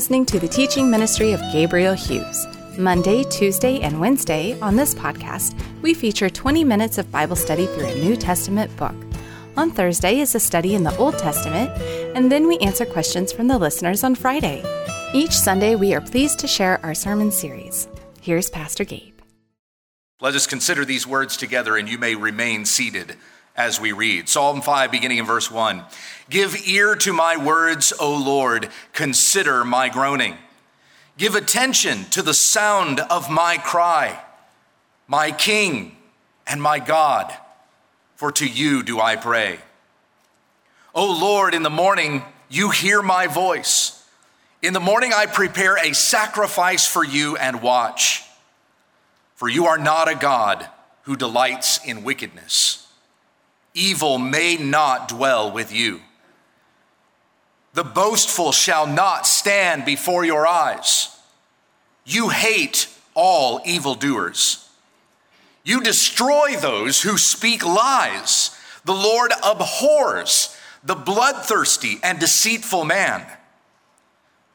Listening to the teaching ministry of Gabriel Hughes. Monday, Tuesday, and Wednesday on this podcast, we feature 20 minutes of Bible study through a New Testament book. On Thursday is a study in the Old Testament, and then we answer questions from the listeners on Friday. Each Sunday, we are pleased to share our sermon series. Here's Pastor Gabe. Let us consider these words together, and you may remain seated as we read. Psalm 5, beginning in verse 1. Give ear to my words, O Lord, consider my groaning. Give attention to the sound of my cry, my King and my God, for to you do I pray. O Lord, in the morning you hear my voice. In the morning I prepare a sacrifice for you and watch. For you are not a God who delights in wickedness. Evil may not dwell with you. The boastful shall not stand before your eyes. You hate all evildoers. You destroy those who speak lies. The Lord abhors the bloodthirsty and deceitful man.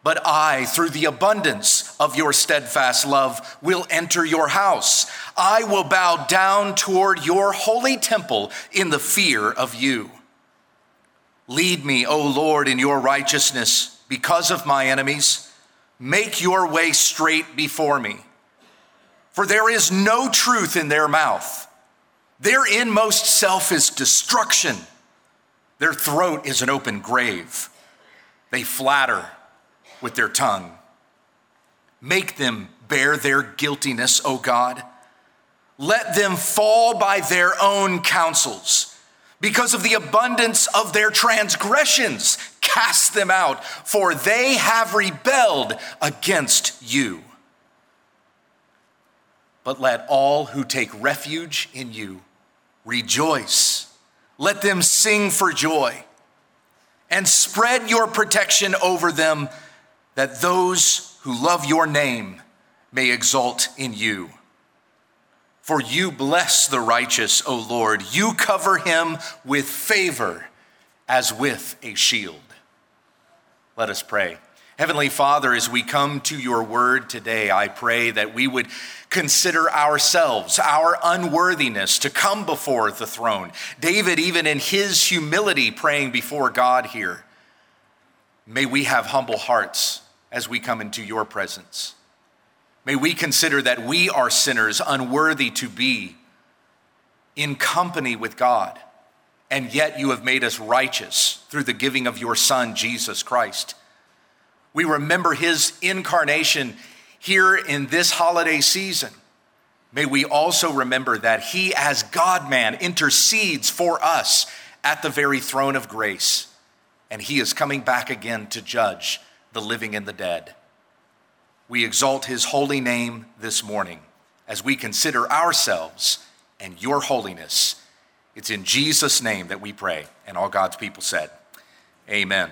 But I, through the abundance of your steadfast love, will enter your house. I will bow down toward your holy temple in the fear of you. Lead me, O Lord, in your righteousness because of my enemies. Make your way straight before me. For there is no truth in their mouth. Their inmost self is destruction. Their throat is an open grave. They flatter with their tongue. Make them bear their guiltiness, O God. Let them fall by their own counsels. Because of the abundance of their transgressions, cast them out, for they have rebelled against you. But let all who take refuge in you rejoice. Let them sing for joy and spread your protection over them that those who love your name may exult in you. For you bless the righteous, O Lord. You cover him with favor as with a shield. Let us pray. Heavenly Father, as we come to your word today, I pray that we would consider ourselves, our unworthiness to come before the throne. David, even in his humility, praying before God here, may we have humble hearts as we come into your presence. May we consider that we are sinners, unworthy to be in company with God, and yet you have made us righteous through the giving of your Son, Jesus Christ. We remember his incarnation here in this holiday season. May we also remember that he, as God man, intercedes for us at the very throne of grace, and he is coming back again to judge the living and the dead. We exalt his holy name this morning as we consider ourselves and your holiness. It's in Jesus' name that we pray. And all God's people said, Amen.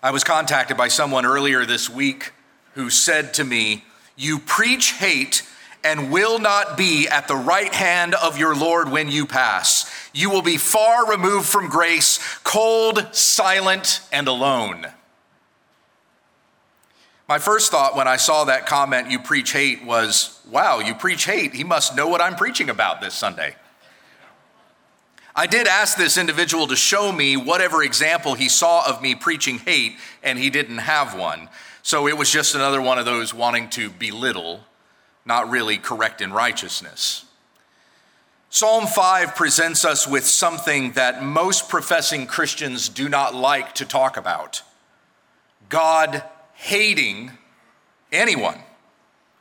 I was contacted by someone earlier this week who said to me, You preach hate and will not be at the right hand of your Lord when you pass. You will be far removed from grace, cold, silent, and alone. My first thought when I saw that comment, you preach hate, was wow, you preach hate. He must know what I'm preaching about this Sunday. I did ask this individual to show me whatever example he saw of me preaching hate, and he didn't have one. So it was just another one of those wanting to belittle, not really correct in righteousness. Psalm 5 presents us with something that most professing Christians do not like to talk about God hating anyone.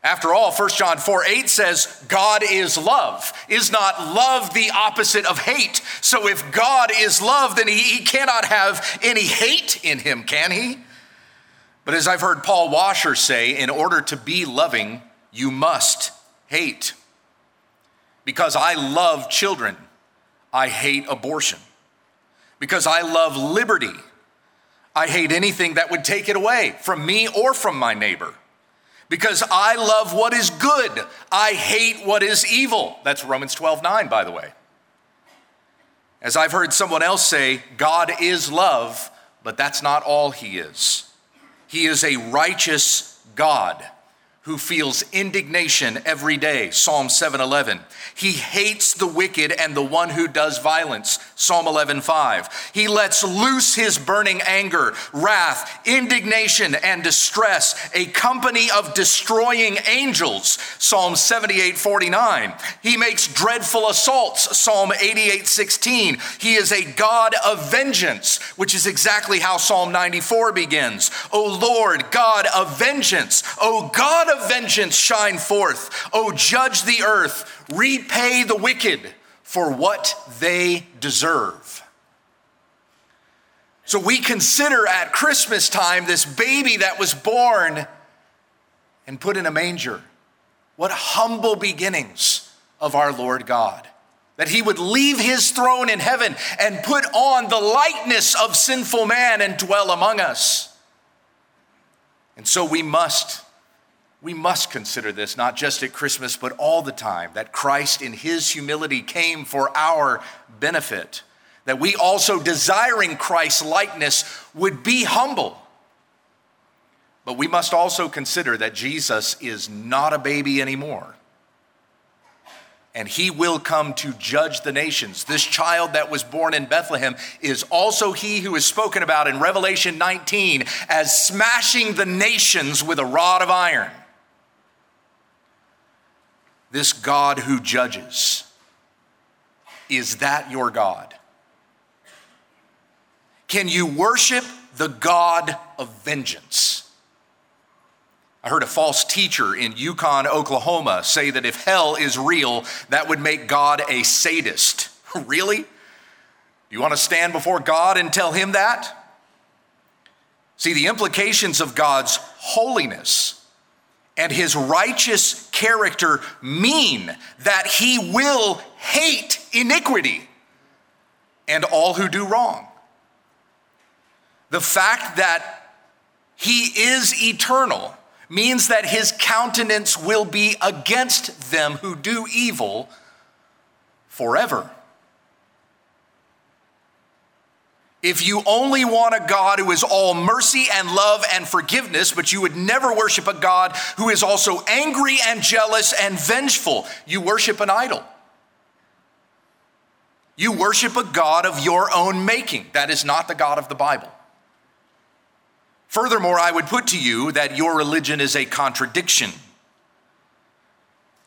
After all, 1 John 4 8 says, God is love. Is not love the opposite of hate? So if God is love, then he, he cannot have any hate in him, can he? But as I've heard Paul Washer say, in order to be loving, you must hate. Because I love children, I hate abortion. Because I love liberty, I hate anything that would take it away from me or from my neighbor. Because I love what is good, I hate what is evil. That's Romans 12 9, by the way. As I've heard someone else say, God is love, but that's not all he is. He is a righteous God who feels indignation every day. Psalm 7:11. He hates the wicked and the one who does violence. Psalm 11:5. He lets loose his burning anger, wrath, indignation and distress, a company of destroying angels. Psalm 78:49. He makes dreadful assaults. Psalm 88:16. He is a God of vengeance, which is exactly how Psalm 94 begins. O Lord, God of vengeance, O God of of vengeance shine forth. Oh, judge the earth, repay the wicked for what they deserve. So we consider at Christmas time this baby that was born and put in a manger. What humble beginnings of our Lord God. That he would leave his throne in heaven and put on the likeness of sinful man and dwell among us. And so we must we must consider this not just at Christmas, but all the time that Christ in his humility came for our benefit. That we also, desiring Christ's likeness, would be humble. But we must also consider that Jesus is not a baby anymore. And he will come to judge the nations. This child that was born in Bethlehem is also he who is spoken about in Revelation 19 as smashing the nations with a rod of iron this God who judges. Is that your God? Can you worship the God of vengeance? I heard a false teacher in Yukon, Oklahoma say that if hell is real, that would make God a sadist. really? You want to stand before God and tell him that? See, the implications of God's holiness and his righteous character mean that he will hate iniquity and all who do wrong. The fact that he is eternal means that his countenance will be against them who do evil forever. If you only want a God who is all mercy and love and forgiveness, but you would never worship a God who is also angry and jealous and vengeful, you worship an idol. You worship a God of your own making. That is not the God of the Bible. Furthermore, I would put to you that your religion is a contradiction.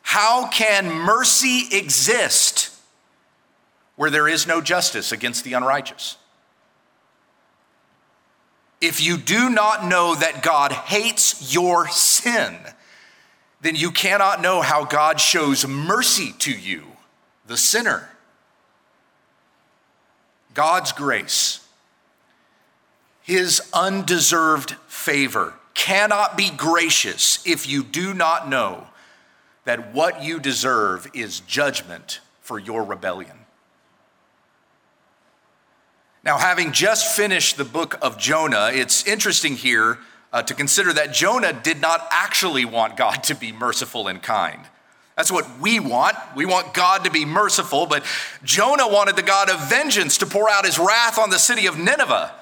How can mercy exist where there is no justice against the unrighteous? If you do not know that God hates your sin, then you cannot know how God shows mercy to you, the sinner. God's grace, His undeserved favor, cannot be gracious if you do not know that what you deserve is judgment for your rebellion. Now, having just finished the book of Jonah, it's interesting here uh, to consider that Jonah did not actually want God to be merciful and kind. That's what we want. We want God to be merciful, but Jonah wanted the God of vengeance to pour out his wrath on the city of Nineveh.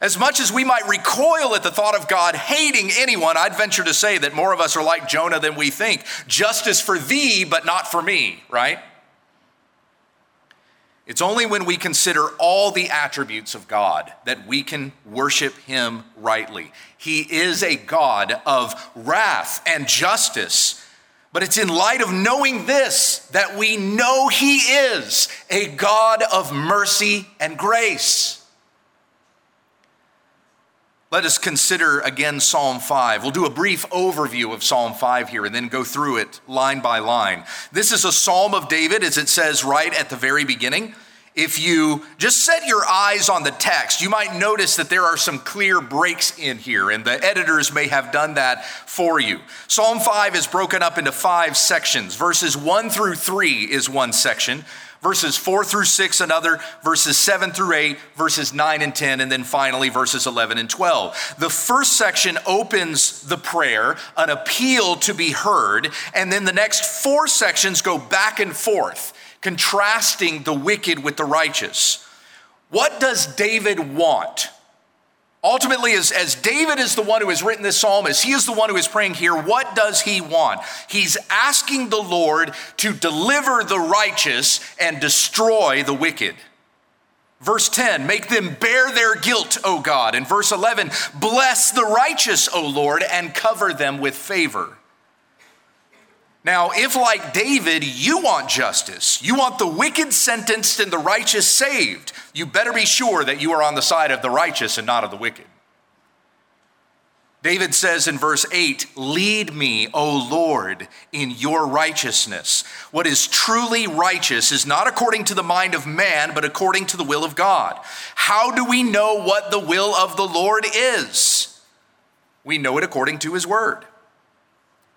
As much as we might recoil at the thought of God hating anyone, I'd venture to say that more of us are like Jonah than we think. Justice for thee, but not for me, right? It's only when we consider all the attributes of God that we can worship Him rightly. He is a God of wrath and justice. But it's in light of knowing this that we know He is a God of mercy and grace. Let us consider again Psalm 5. We'll do a brief overview of Psalm 5 here and then go through it line by line. This is a Psalm of David, as it says right at the very beginning. If you just set your eyes on the text, you might notice that there are some clear breaks in here, and the editors may have done that for you. Psalm 5 is broken up into five sections. Verses 1 through 3 is one section verses 4 through 6 another, verses 7 through 8, verses 9 and 10, and then finally verses 11 and 12. The first section opens the prayer, an appeal to be heard, and then the next four sections go back and forth, contrasting the wicked with the righteous. What does David want? Ultimately, as, as David is the one who has written this psalm, as he is the one who is praying here, what does he want? He's asking the Lord to deliver the righteous and destroy the wicked. Verse 10, make them bear their guilt, O God. And verse 11, bless the righteous, O Lord, and cover them with favor. Now, if like David, you want justice, you want the wicked sentenced and the righteous saved, you better be sure that you are on the side of the righteous and not of the wicked. David says in verse 8, Lead me, O Lord, in your righteousness. What is truly righteous is not according to the mind of man, but according to the will of God. How do we know what the will of the Lord is? We know it according to his word.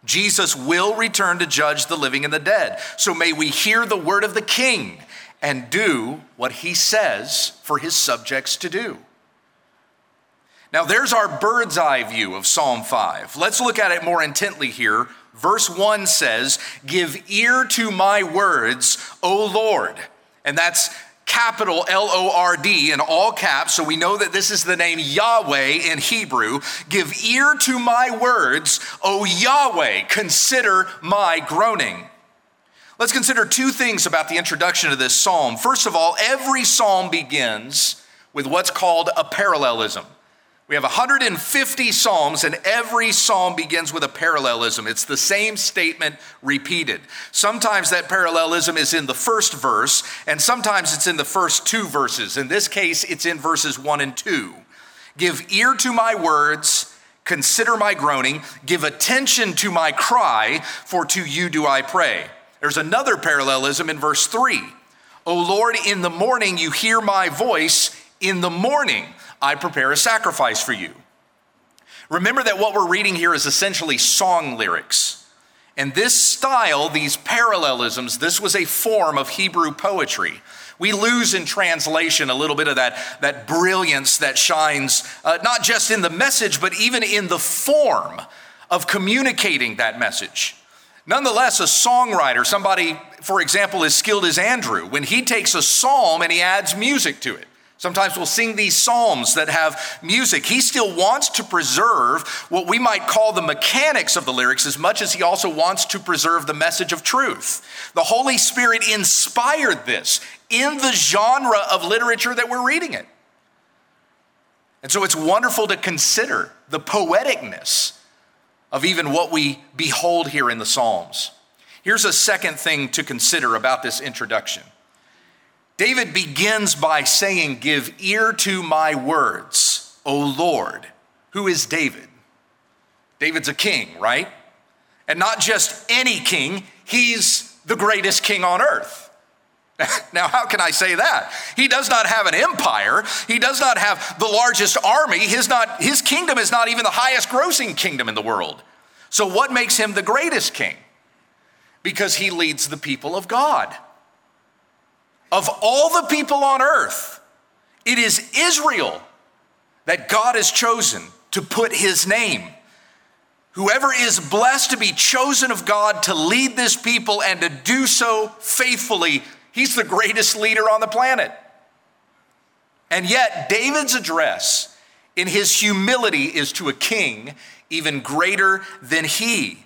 Jesus will return to judge the living and the dead. So may we hear the word of the king and do what he says for his subjects to do. Now, there's our bird's eye view of Psalm 5. Let's look at it more intently here. Verse 1 says, Give ear to my words, O Lord. And that's capital L O R D in all caps, so we know that this is the name Yahweh in Hebrew. Give ear to my words, O Yahweh, consider my groaning. Let's consider two things about the introduction of this psalm. First of all, every psalm begins with what's called a parallelism. We have 150 Psalms, and every Psalm begins with a parallelism. It's the same statement repeated. Sometimes that parallelism is in the first verse, and sometimes it's in the first two verses. In this case, it's in verses one and two. Give ear to my words, consider my groaning, give attention to my cry, for to you do I pray. There's another parallelism in verse three. O Lord, in the morning you hear my voice, in the morning I prepare a sacrifice for you. Remember that what we're reading here is essentially song lyrics. And this style, these parallelisms, this was a form of Hebrew poetry. We lose in translation a little bit of that, that brilliance that shines uh, not just in the message, but even in the form of communicating that message. Nonetheless, a songwriter, somebody, for example, as skilled as Andrew, when he takes a psalm and he adds music to it, Sometimes we'll sing these psalms that have music. He still wants to preserve what we might call the mechanics of the lyrics as much as he also wants to preserve the message of truth. The Holy Spirit inspired this in the genre of literature that we're reading it. And so it's wonderful to consider the poeticness of even what we behold here in the Psalms. Here's a second thing to consider about this introduction. David begins by saying, Give ear to my words, O Lord. Who is David? David's a king, right? And not just any king, he's the greatest king on earth. Now, how can I say that? He does not have an empire. He does not have the largest army. His, not, his kingdom is not even the highest grossing kingdom in the world. So, what makes him the greatest king? Because he leads the people of God. Of all the people on earth, it is Israel that God has chosen to put his name. Whoever is blessed to be chosen of God to lead this people and to do so faithfully, he's the greatest leader on the planet. And yet, David's address in his humility is to a king even greater than he.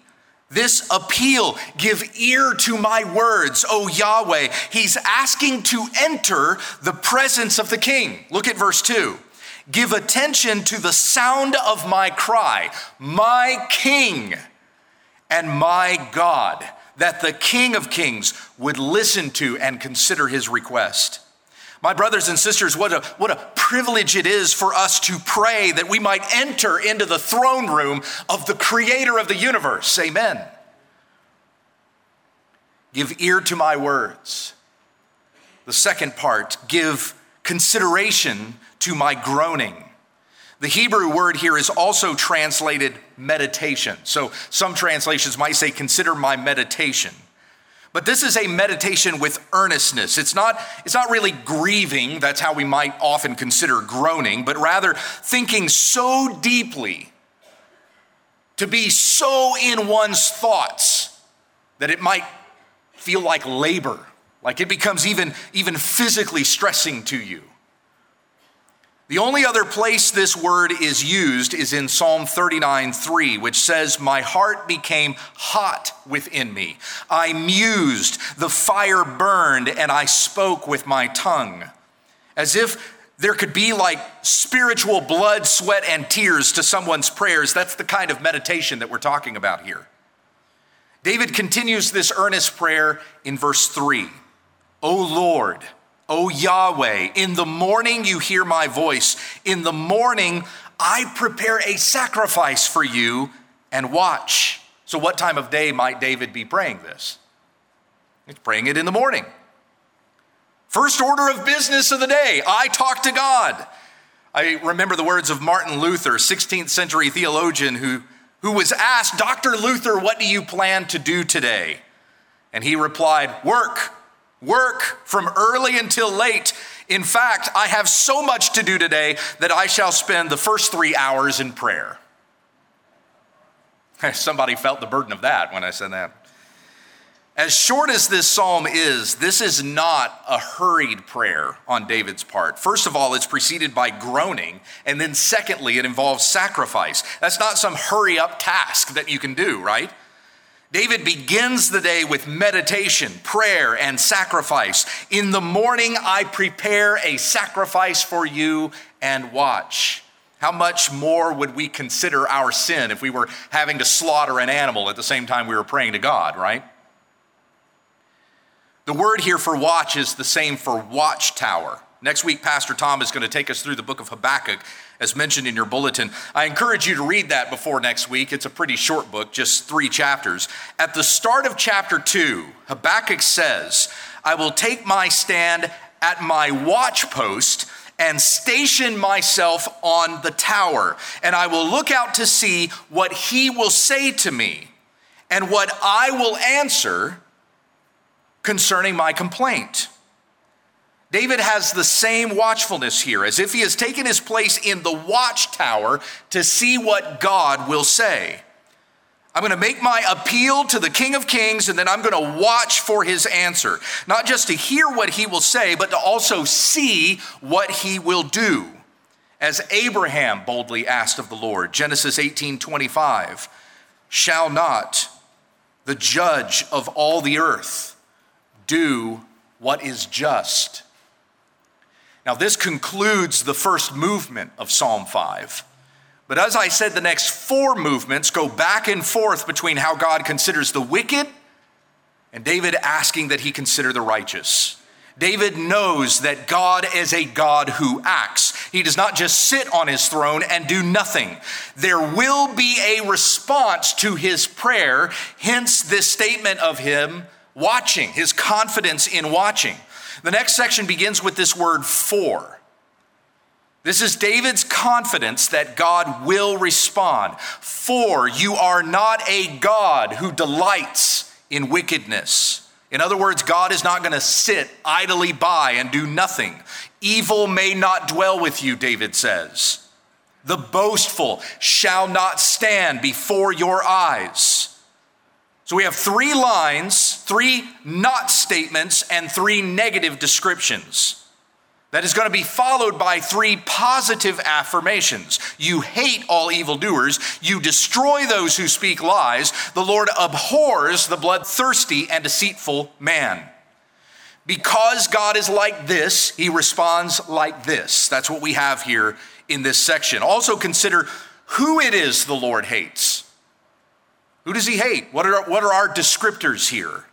This appeal, give ear to my words, O Yahweh. He's asking to enter the presence of the king. Look at verse 2. Give attention to the sound of my cry, my king and my God, that the King of Kings would listen to and consider his request. My brothers and sisters, what a, what a privilege it is for us to pray that we might enter into the throne room of the creator of the universe. Amen. Give ear to my words. The second part, give consideration to my groaning. The Hebrew word here is also translated meditation. So some translations might say, consider my meditation. But this is a meditation with earnestness. It's not, it's not really grieving, that's how we might often consider groaning, but rather thinking so deeply, to be so in one's thoughts that it might feel like labor, like it becomes even, even physically stressing to you. The only other place this word is used is in Psalm 39 3, which says, My heart became hot within me. I mused, the fire burned, and I spoke with my tongue. As if there could be like spiritual blood, sweat, and tears to someone's prayers. That's the kind of meditation that we're talking about here. David continues this earnest prayer in verse 3 O Lord, O Yahweh, in the morning you hear my voice. In the morning I prepare a sacrifice for you and watch. So, what time of day might David be praying this? He's praying it in the morning. First order of business of the day I talk to God. I remember the words of Martin Luther, 16th century theologian, who, who was asked, Dr. Luther, what do you plan to do today? And he replied, Work, work from early until late. In fact, I have so much to do today that I shall spend the first three hours in prayer. Somebody felt the burden of that when I said that. As short as this psalm is, this is not a hurried prayer on David's part. First of all, it's preceded by groaning, and then secondly, it involves sacrifice. That's not some hurry up task that you can do, right? David begins the day with meditation, prayer, and sacrifice. In the morning, I prepare a sacrifice for you and watch. How much more would we consider our sin if we were having to slaughter an animal at the same time we were praying to God, right? The word here for watch is the same for watchtower. Next week, Pastor Tom is going to take us through the book of Habakkuk, as mentioned in your bulletin. I encourage you to read that before next week. It's a pretty short book, just three chapters. At the start of chapter two, Habakkuk says, I will take my stand at my watch post and station myself on the tower, and I will look out to see what he will say to me and what I will answer concerning my complaint. David has the same watchfulness here, as if he has taken his place in the watchtower to see what God will say. I'm going to make my appeal to the King of Kings, and then I'm going to watch for his answer. Not just to hear what he will say, but to also see what he will do. As Abraham boldly asked of the Lord, Genesis 18 25, shall not the judge of all the earth do what is just. Now, this concludes the first movement of Psalm 5. But as I said, the next four movements go back and forth between how God considers the wicked and David asking that he consider the righteous. David knows that God is a God who acts. He does not just sit on his throne and do nothing. There will be a response to his prayer, hence this statement of him watching, his confidence in watching. The next section begins with this word for. This is David's confidence that God will respond. For you are not a God who delights in wickedness. In other words, God is not going to sit idly by and do nothing. Evil may not dwell with you, David says. The boastful shall not stand before your eyes. So we have three lines, three not statements, and three negative descriptions. That is going to be followed by three positive affirmations. You hate all evildoers. You destroy those who speak lies. The Lord abhors the bloodthirsty and deceitful man. Because God is like this, he responds like this. That's what we have here in this section. Also consider who it is the Lord hates. Who does he hate? What are, what are our descriptors here?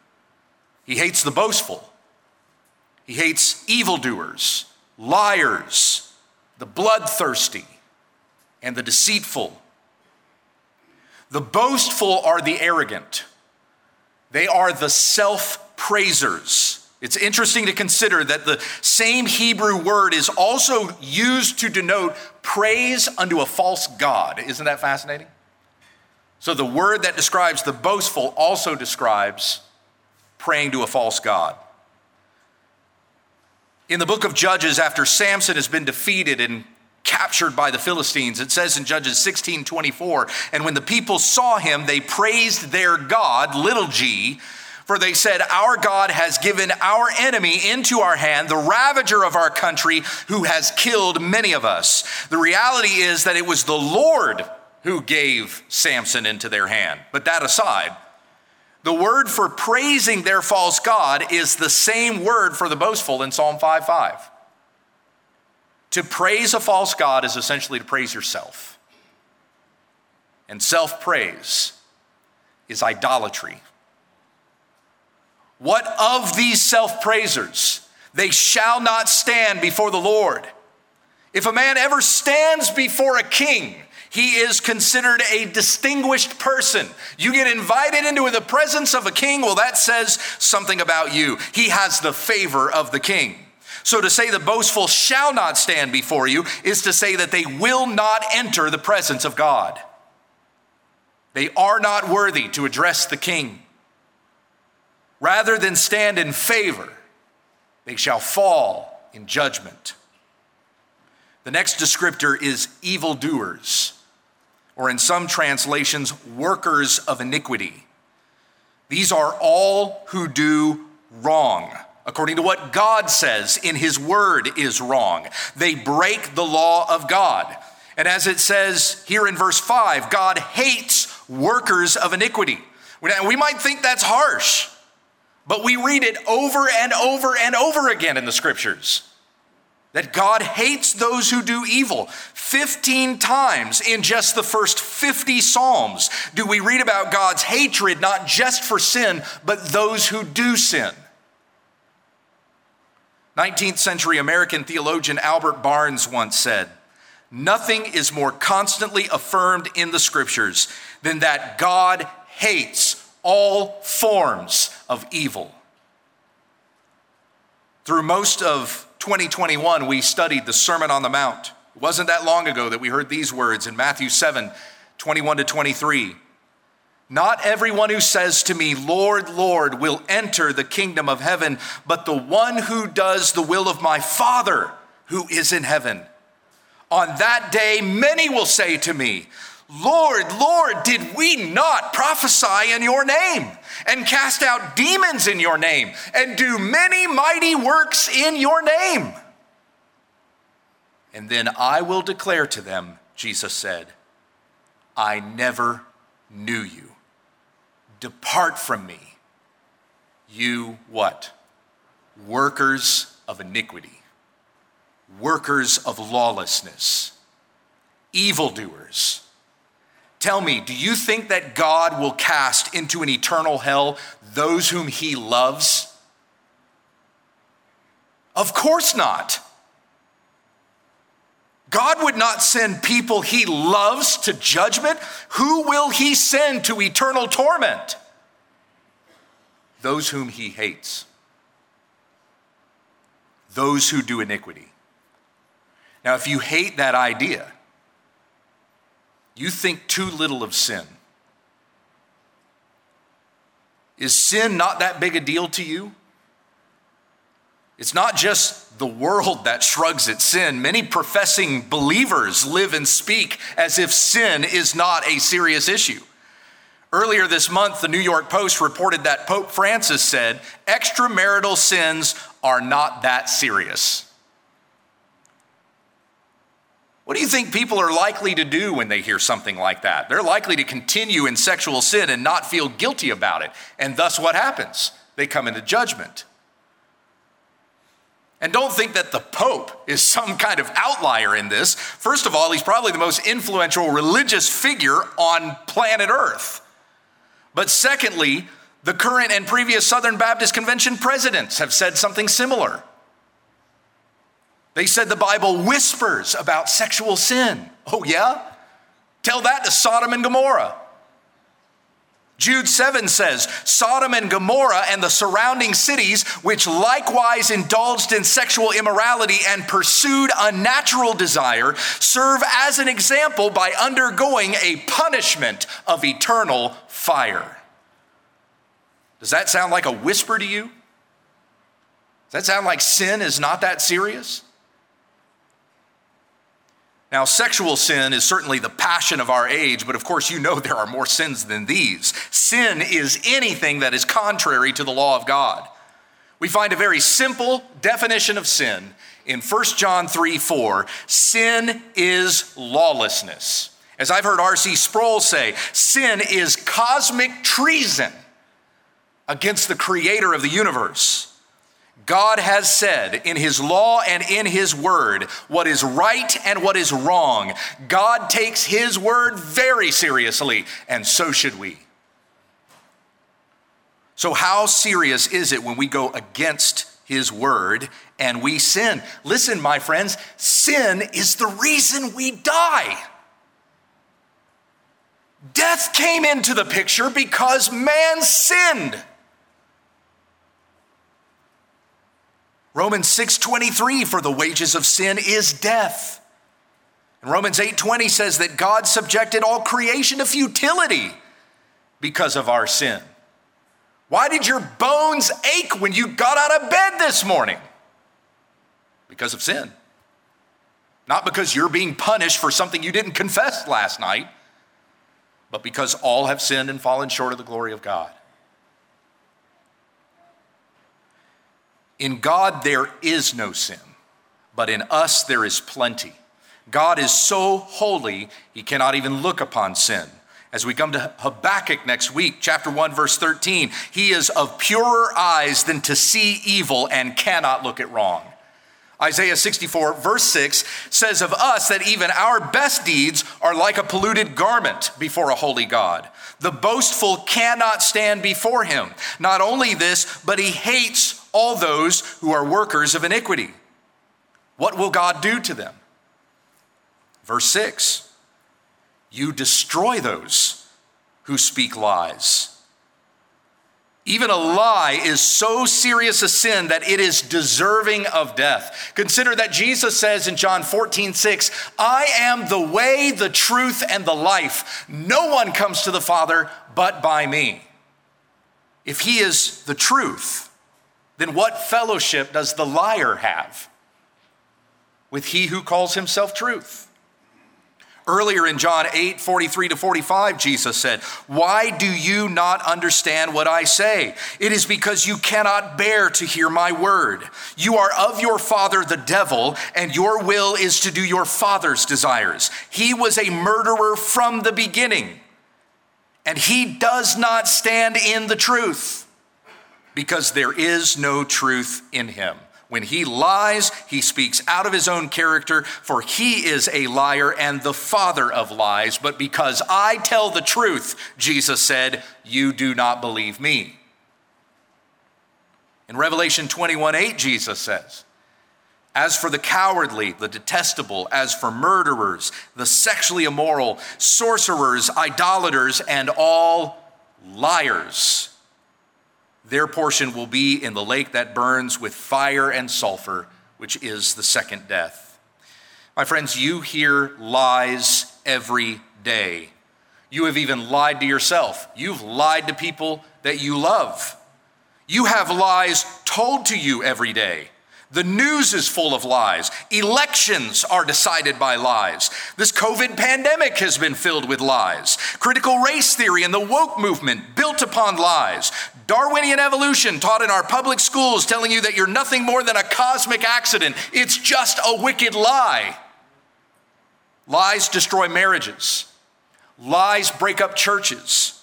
He hates the boastful, he hates evildoers, liars, the bloodthirsty, and the deceitful. The boastful are the arrogant, they are the self praisers. It's interesting to consider that the same Hebrew word is also used to denote praise unto a false God. Isn't that fascinating? So the word that describes the boastful also describes praying to a false God. In the book of Judges, after Samson has been defeated and captured by the Philistines, it says in Judges 16 24, and when the people saw him, they praised their God, little g, For they said, Our God has given our enemy into our hand, the ravager of our country, who has killed many of us. The reality is that it was the Lord who gave Samson into their hand. But that aside, the word for praising their false God is the same word for the boastful in Psalm 5 5. To praise a false God is essentially to praise yourself. And self praise is idolatry. What of these self praisers? They shall not stand before the Lord. If a man ever stands before a king, he is considered a distinguished person. You get invited into the presence of a king, well, that says something about you. He has the favor of the king. So to say the boastful shall not stand before you is to say that they will not enter the presence of God. They are not worthy to address the king. Rather than stand in favor, they shall fall in judgment. The next descriptor is evildoers, or in some translations, workers of iniquity. These are all who do wrong, according to what God says in His Word is wrong. They break the law of God. And as it says here in verse 5, God hates workers of iniquity. We might think that's harsh. But we read it over and over and over again in the scriptures that God hates those who do evil. 15 times in just the first 50 Psalms do we read about God's hatred, not just for sin, but those who do sin. 19th century American theologian Albert Barnes once said, Nothing is more constantly affirmed in the scriptures than that God hates all forms of evil. Through most of 2021, we studied the Sermon on the Mount. It wasn't that long ago that we heard these words in Matthew 7 21 to 23. Not everyone who says to me, Lord, Lord, will enter the kingdom of heaven, but the one who does the will of my Father who is in heaven. On that day, many will say to me, Lord, Lord, did we not prophesy in your name and cast out demons in your name and do many mighty works in your name? And then I will declare to them, Jesus said, I never knew you. Depart from me, you what? Workers of iniquity, workers of lawlessness, evildoers Tell me, do you think that God will cast into an eternal hell those whom he loves? Of course not. God would not send people he loves to judgment. Who will he send to eternal torment? Those whom he hates, those who do iniquity. Now, if you hate that idea, you think too little of sin. Is sin not that big a deal to you? It's not just the world that shrugs at sin. Many professing believers live and speak as if sin is not a serious issue. Earlier this month, the New York Post reported that Pope Francis said extramarital sins are not that serious. What do you think people are likely to do when they hear something like that? They're likely to continue in sexual sin and not feel guilty about it. And thus, what happens? They come into judgment. And don't think that the Pope is some kind of outlier in this. First of all, he's probably the most influential religious figure on planet Earth. But secondly, the current and previous Southern Baptist Convention presidents have said something similar. They said the Bible whispers about sexual sin. Oh, yeah? Tell that to Sodom and Gomorrah. Jude 7 says, Sodom and Gomorrah and the surrounding cities, which likewise indulged in sexual immorality and pursued unnatural desire, serve as an example by undergoing a punishment of eternal fire. Does that sound like a whisper to you? Does that sound like sin is not that serious? Now, sexual sin is certainly the passion of our age, but of course, you know there are more sins than these. Sin is anything that is contrary to the law of God. We find a very simple definition of sin in 1 John 3 4. Sin is lawlessness. As I've heard R.C. Sproul say, sin is cosmic treason against the creator of the universe. God has said in His law and in His word what is right and what is wrong. God takes His word very seriously, and so should we. So, how serious is it when we go against His word and we sin? Listen, my friends, sin is the reason we die. Death came into the picture because man sinned. Romans 6:23 for the wages of sin is death. And Romans 8:20 says that God subjected all creation to futility because of our sin. Why did your bones ache when you got out of bed this morning? Because of sin. Not because you're being punished for something you didn't confess last night, but because all have sinned and fallen short of the glory of God. In God, there is no sin, but in us, there is plenty. God is so holy, he cannot even look upon sin. As we come to Habakkuk next week, chapter 1, verse 13, he is of purer eyes than to see evil and cannot look at wrong. Isaiah 64, verse 6 says of us that even our best deeds are like a polluted garment before a holy God. The boastful cannot stand before him. Not only this, but he hates all those who are workers of iniquity. What will God do to them? Verse 6 You destroy those who speak lies. Even a lie is so serious a sin that it is deserving of death. Consider that Jesus says in John 14, 6, I am the way, the truth, and the life. No one comes to the Father but by me. If he is the truth, then what fellowship does the liar have with he who calls himself truth? Earlier in John 8, 43 to 45, Jesus said, Why do you not understand what I say? It is because you cannot bear to hear my word. You are of your father, the devil, and your will is to do your father's desires. He was a murderer from the beginning, and he does not stand in the truth because there is no truth in him. When he lies, he speaks out of his own character, for he is a liar and the father of lies. But because I tell the truth, Jesus said, you do not believe me. In Revelation 21 8, Jesus says, As for the cowardly, the detestable, as for murderers, the sexually immoral, sorcerers, idolaters, and all liars, their portion will be in the lake that burns with fire and sulfur, which is the second death. My friends, you hear lies every day. You have even lied to yourself. You've lied to people that you love. You have lies told to you every day. The news is full of lies. Elections are decided by lies. This COVID pandemic has been filled with lies. Critical race theory and the woke movement built upon lies. Darwinian evolution taught in our public schools telling you that you're nothing more than a cosmic accident. It's just a wicked lie. Lies destroy marriages. Lies break up churches.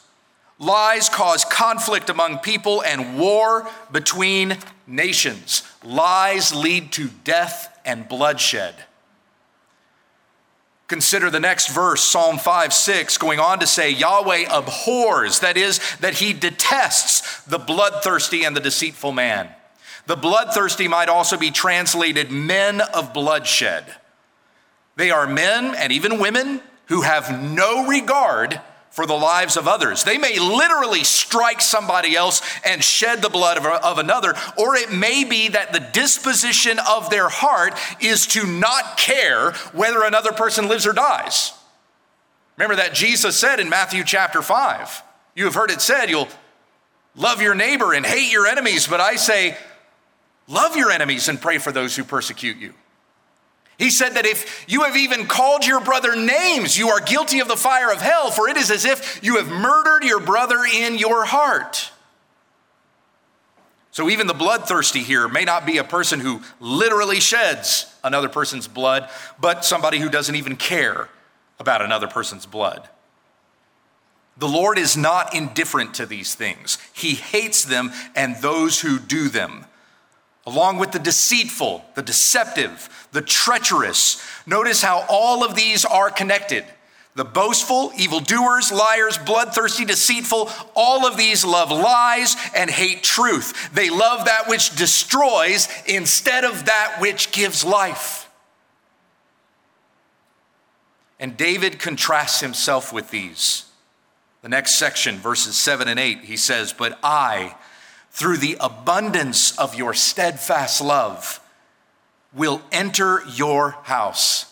Lies cause conflict among people and war between nations. Lies lead to death and bloodshed. Consider the next verse, Psalm 5 6, going on to say, Yahweh abhors, that is, that he detests the bloodthirsty and the deceitful man. The bloodthirsty might also be translated men of bloodshed. They are men and even women who have no regard for the lives of others. They may literally strike somebody else and shed the blood of, of, another, or it may be that the disposition of their heart is to not care whether another person lives or dies. Remember that Jesus said in Matthew chapter 5, you have heard it said, you'll love your neighbor and hate your enemies, but I say, love your enemies and pray for those who persecute you. He said that if you have even called your brother names, you are guilty of the fire of hell, for it is as if you have murdered your brother in your heart. So, even the bloodthirsty here may not be a person who literally sheds another person's blood, but somebody who doesn't even care about another person's blood. The Lord is not indifferent to these things, He hates them and those who do them along with the deceitful, the deceptive, the treacherous. Notice how all of these are connected. The boastful, evildoers, liars, bloodthirsty, deceitful, all of these love lies and hate truth. They love that which destroys instead of that which gives life. And David contrasts himself with these. The next section, verses 7 and 8, he says, But I, through the abundance of your steadfast love, will enter your house.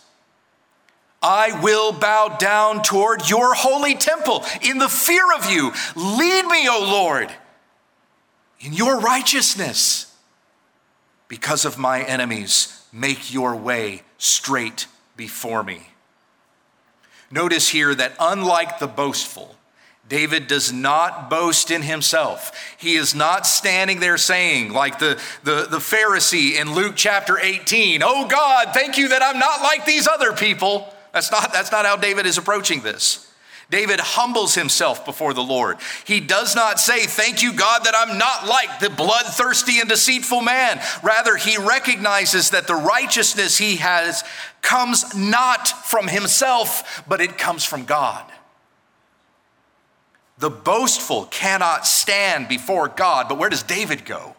I will bow down toward your holy temple in the fear of you. Lead me, O Lord, in your righteousness. Because of my enemies, make your way straight before me. Notice here that unlike the boastful, David does not boast in himself. He is not standing there saying, like the, the, the Pharisee in Luke chapter 18, Oh God, thank you that I'm not like these other people. That's not, that's not how David is approaching this. David humbles himself before the Lord. He does not say, Thank you, God, that I'm not like the bloodthirsty and deceitful man. Rather, he recognizes that the righteousness he has comes not from himself, but it comes from God. The boastful cannot stand before God. But where does David go?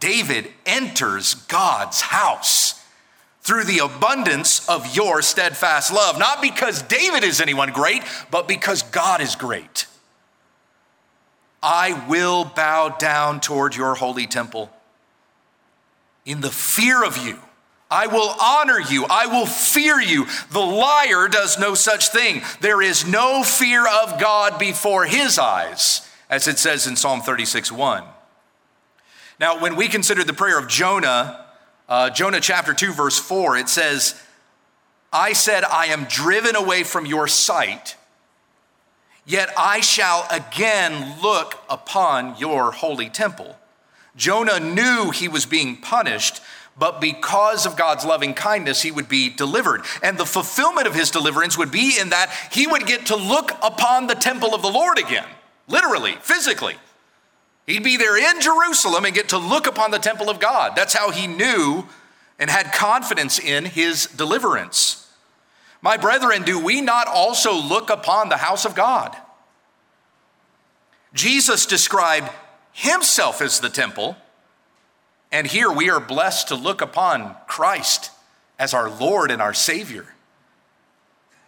David enters God's house through the abundance of your steadfast love. Not because David is anyone great, but because God is great. I will bow down toward your holy temple in the fear of you. I will honor you. I will fear you. The liar does no such thing. There is no fear of God before his eyes, as it says in Psalm 36 1. Now, when we consider the prayer of Jonah, uh, Jonah chapter 2, verse 4, it says, I said, I am driven away from your sight, yet I shall again look upon your holy temple. Jonah knew he was being punished but because of God's loving kindness, he would be delivered. And the fulfillment of his deliverance would be in that he would get to look upon the temple of the Lord again, literally, physically. He'd be there in Jerusalem and get to look upon the temple of God. That's how he knew and had confidence in his deliverance. My brethren, do we not also look upon the house of God? Jesus described himself as the temple and here we are blessed to look upon Christ as our Lord and our Savior.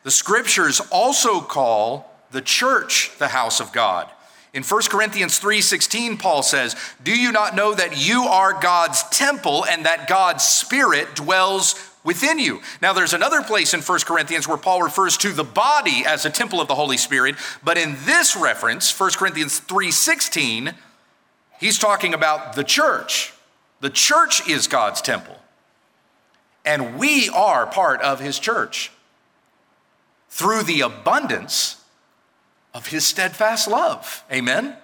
The scriptures also call the church the house of God. In 1 Corinthians 3:16 Paul says, "Do you not know that you are God's temple and that God's spirit dwells within you?" Now there's another place in 1 Corinthians where Paul refers to the body as a temple of the Holy Spirit, but in this reference, 1 Corinthians 3:16, he's talking about the church. The church is God's temple, and we are part of his church through the abundance of his steadfast love. Amen?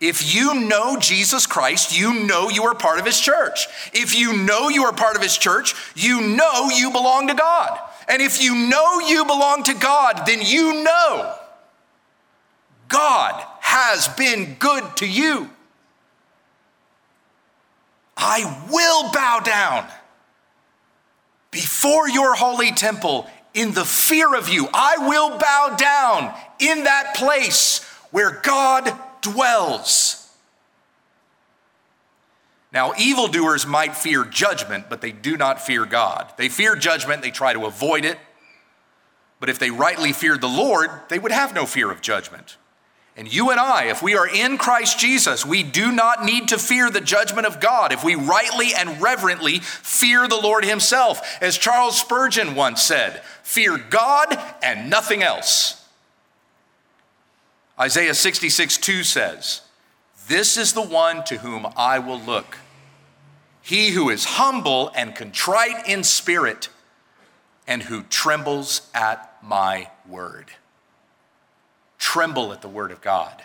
If you know Jesus Christ, you know you are part of his church. If you know you are part of his church, you know you belong to God. And if you know you belong to God, then you know God has been good to you. I will bow down before your holy temple in the fear of you. I will bow down in that place where God dwells. Now, evildoers might fear judgment, but they do not fear God. They fear judgment, they try to avoid it. But if they rightly feared the Lord, they would have no fear of judgment. And you and I, if we are in Christ Jesus, we do not need to fear the judgment of God if we rightly and reverently fear the Lord Himself. As Charles Spurgeon once said, fear God and nothing else. Isaiah 66 2 says, This is the one to whom I will look. he who is humble and contrite in spirit, and who trembles at my word. Tremble at the word of God.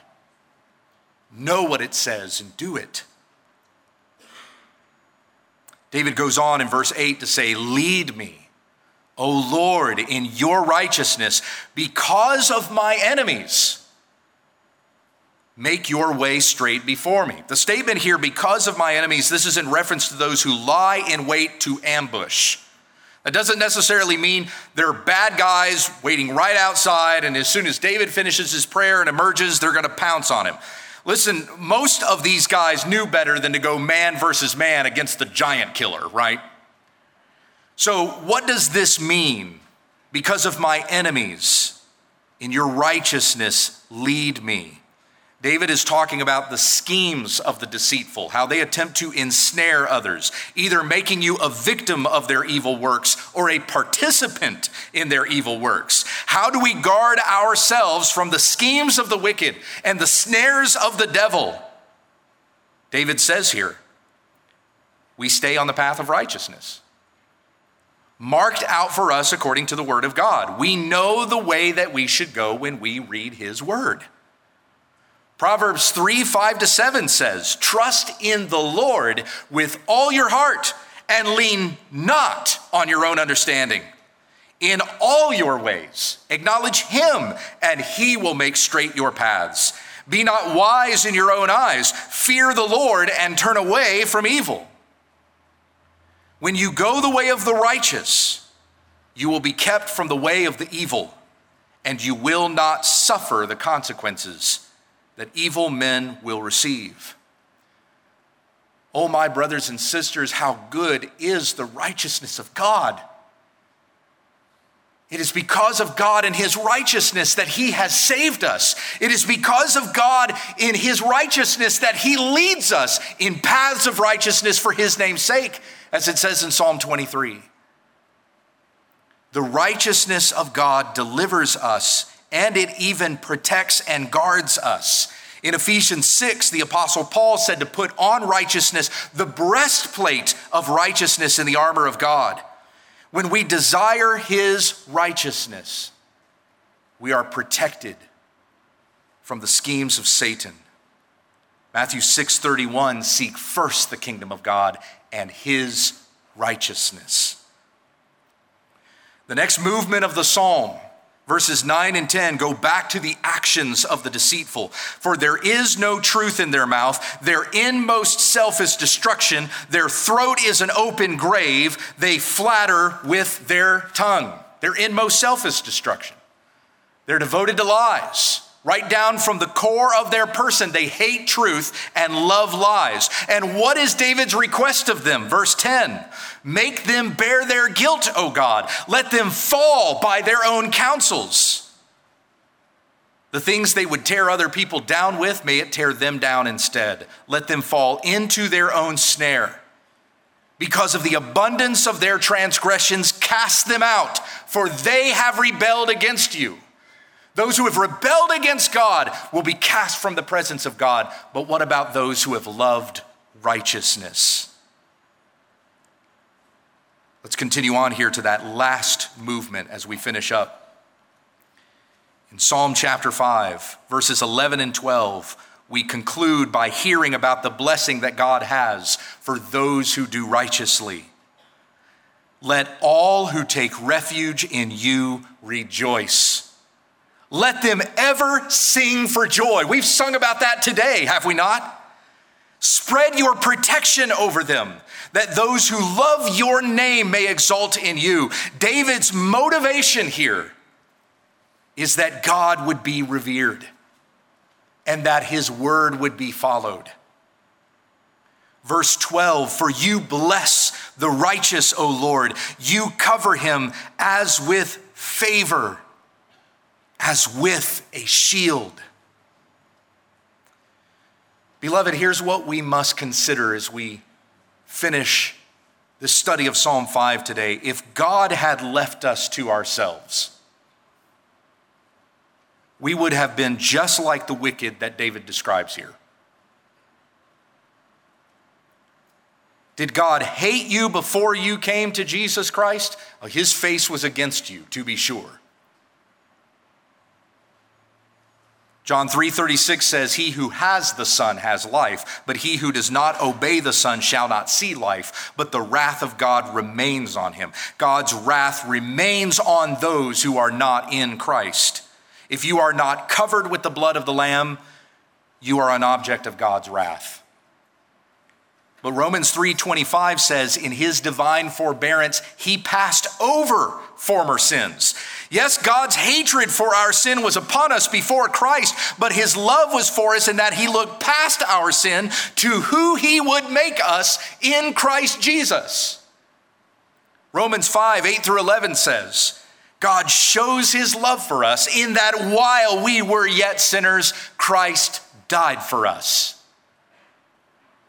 Know what it says and do it. David goes on in verse 8 to say, Lead me, O Lord, in your righteousness because of my enemies. Make your way straight before me. The statement here, because of my enemies, this is in reference to those who lie in wait to ambush. That doesn't necessarily mean they're bad guys waiting right outside, and as soon as David finishes his prayer and emerges, they're going to pounce on him. Listen, most of these guys knew better than to go man versus man against the giant killer, right? So, what does this mean? Because of my enemies, in your righteousness, lead me. David is talking about the schemes of the deceitful, how they attempt to ensnare others, either making you a victim of their evil works or a participant in their evil works. How do we guard ourselves from the schemes of the wicked and the snares of the devil? David says here, we stay on the path of righteousness marked out for us according to the Word of God. We know the way that we should go when we read His Word. Proverbs 3 5 to 7 says, Trust in the Lord with all your heart and lean not on your own understanding. In all your ways, acknowledge him, and he will make straight your paths. Be not wise in your own eyes. Fear the Lord and turn away from evil. When you go the way of the righteous, you will be kept from the way of the evil, and you will not suffer the consequences that evil men will receive. Oh, my brothers and sisters, how good is the righteousness of God! It is because of God and His righteousness that He has saved us. It is because of God in His righteousness that He leads us in paths of righteousness for His name's sake, as it says in Psalm 23. The righteousness of God delivers us and it even protects and guards us. In Ephesians 6, the Apostle Paul said to put on righteousness, the breastplate of righteousness in the armor of God. When we desire his righteousness, we are protected from the schemes of Satan. Matthew 6:31 seek first the kingdom of God and his righteousness. The next movement of the psalm Verses 9 and 10 go back to the actions of the deceitful. For there is no truth in their mouth. Their inmost self is destruction. Their throat is an open grave. They flatter with their tongue. Their inmost self is destruction. They're devoted to lies. Right down from the core of their person, they hate truth and love lies. And what is David's request of them? Verse 10 Make them bear their guilt, O God. Let them fall by their own counsels. The things they would tear other people down with, may it tear them down instead. Let them fall into their own snare. Because of the abundance of their transgressions, cast them out, for they have rebelled against you. Those who have rebelled against God will be cast from the presence of God. But what about those who have loved righteousness? Let's continue on here to that last movement as we finish up. In Psalm chapter 5, verses 11 and 12, we conclude by hearing about the blessing that God has for those who do righteously. Let all who take refuge in you rejoice. Let them ever sing for joy. We've sung about that today, have we not? Spread your protection over them, that those who love your name may exult in you. David's motivation here is that God would be revered and that his word would be followed. Verse 12, for you bless the righteous, O Lord. You cover him as with favor as with a shield. Beloved, here's what we must consider as we finish the study of Psalm 5 today. If God had left us to ourselves, we would have been just like the wicked that David describes here. Did God hate you before you came to Jesus Christ? Well, his face was against you, to be sure. John 3:36 says he who has the son has life but he who does not obey the son shall not see life but the wrath of God remains on him. God's wrath remains on those who are not in Christ. If you are not covered with the blood of the lamb, you are an object of God's wrath. But Romans 3:25 says in his divine forbearance he passed over former sins. Yes, God's hatred for our sin was upon us before Christ, but his love was for us in that he looked past our sin to who he would make us in Christ Jesus. Romans 5 8 through 11 says, God shows his love for us in that while we were yet sinners, Christ died for us.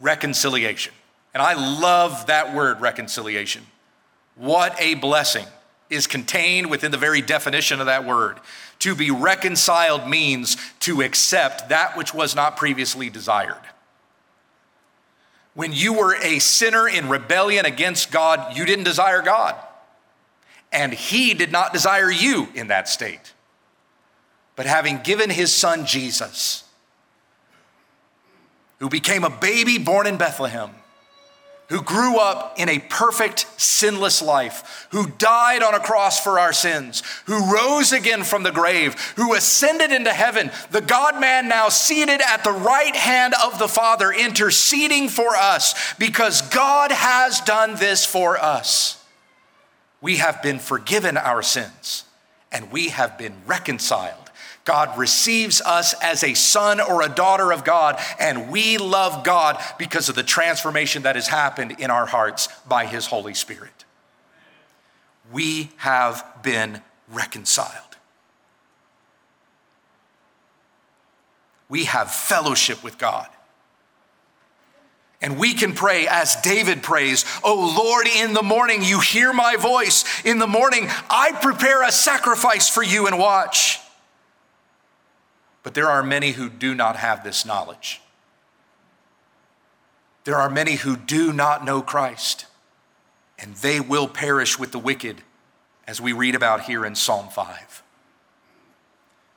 reconciliation. And I love that word, reconciliation. What a blessing is contained within the very definition of that word. To be reconciled means to accept that which was not previously desired. When you were a sinner in rebellion against God, you didn't desire God. And He did not desire you in that state. But having given His Son Jesus, who became a baby born in Bethlehem, who grew up in a perfect, sinless life, who died on a cross for our sins, who rose again from the grave, who ascended into heaven, the God man now seated at the right hand of the Father, interceding for us because God has done this for us. We have been forgiven our sins and we have been reconciled God receives us as a son or a daughter of God, and we love God because of the transformation that has happened in our hearts by His Holy Spirit. We have been reconciled. We have fellowship with God. And we can pray as David prays, Oh Lord, in the morning you hear my voice. In the morning I prepare a sacrifice for you and watch. But there are many who do not have this knowledge. There are many who do not know Christ, and they will perish with the wicked, as we read about here in Psalm 5.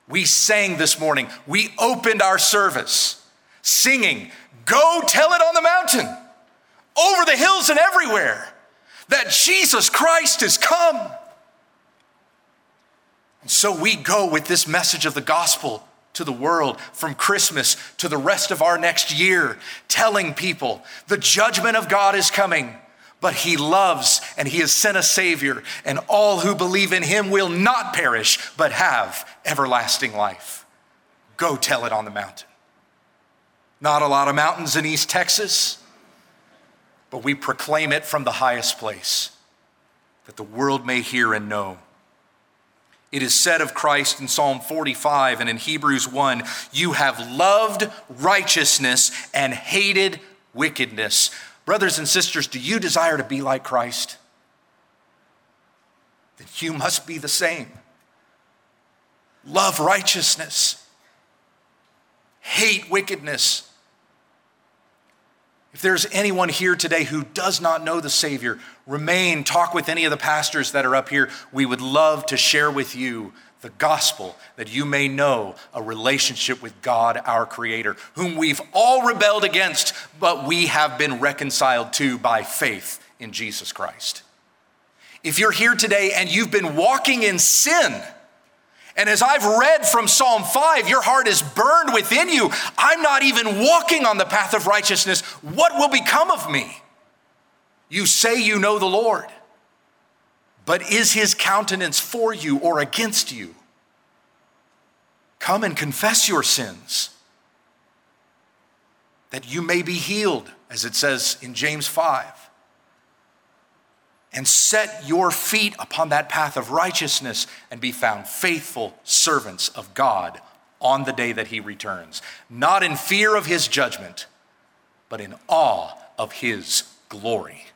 We sang this morning, we opened our service singing, Go tell it on the mountain, over the hills and everywhere, that Jesus Christ is come. And so we go with this message of the gospel to the world from Christmas to the rest of our next year, telling people the judgment of God is coming, but He loves and He has sent a Savior, and all who believe in Him will not perish, but have everlasting life. Go tell it on the mountain. Not a lot of mountains in East Texas, but we proclaim it from the highest place that the world may hear and know it is said of Christ in Psalm 45 and in Hebrews 1 You have loved righteousness and hated wickedness. Brothers and sisters, do you desire to be like Christ? Then you must be the same. Love righteousness, hate wickedness. If there's anyone here today who does not know the Savior, remain, talk with any of the pastors that are up here. We would love to share with you the gospel that you may know a relationship with God, our Creator, whom we've all rebelled against, but we have been reconciled to by faith in Jesus Christ. If you're here today and you've been walking in sin, and as I've read from Psalm 5, your heart is burned within you. I'm not even walking on the path of righteousness. What will become of me? You say you know the Lord, but is his countenance for you or against you? Come and confess your sins. that you may be healed, as it says in James 5. And set your feet upon that path of righteousness and be found faithful servants of God on the day that he returns, not in fear of his judgment, but in awe of his glory.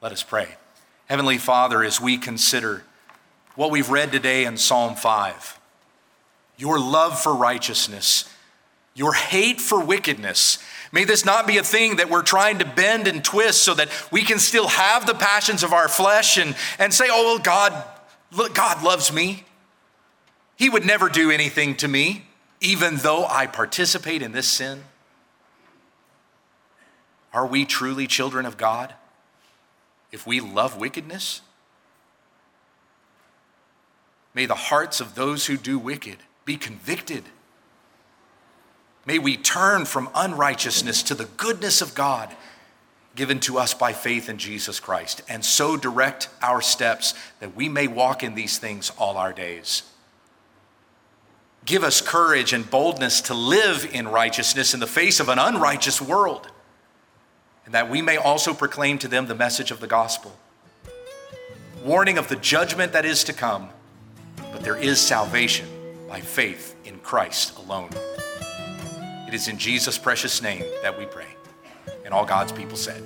Let us pray. Heavenly Father, as we consider what we've read today in Psalm 5, your love for righteousness, your hate for wickedness, may this not be a thing that we're trying to bend and twist so that we can still have the passions of our flesh and, and say, oh, well, God, look, God loves me. He would never do anything to me, even though I participate in this sin. Are we truly children of God if we love wickedness? May the hearts of those who do wicked be convicted. May we turn from unrighteousness to the goodness of God given to us by faith in Jesus Christ, and so direct our steps that we may walk in these things all our days. Give us courage and boldness to live in righteousness in the face of an unrighteous world and that we may also proclaim to them the message of the gospel, warning of the judgment that is to come, but there is salvation by faith in Christ alone. It is in Jesus' precious name that we pray. And all God's people said,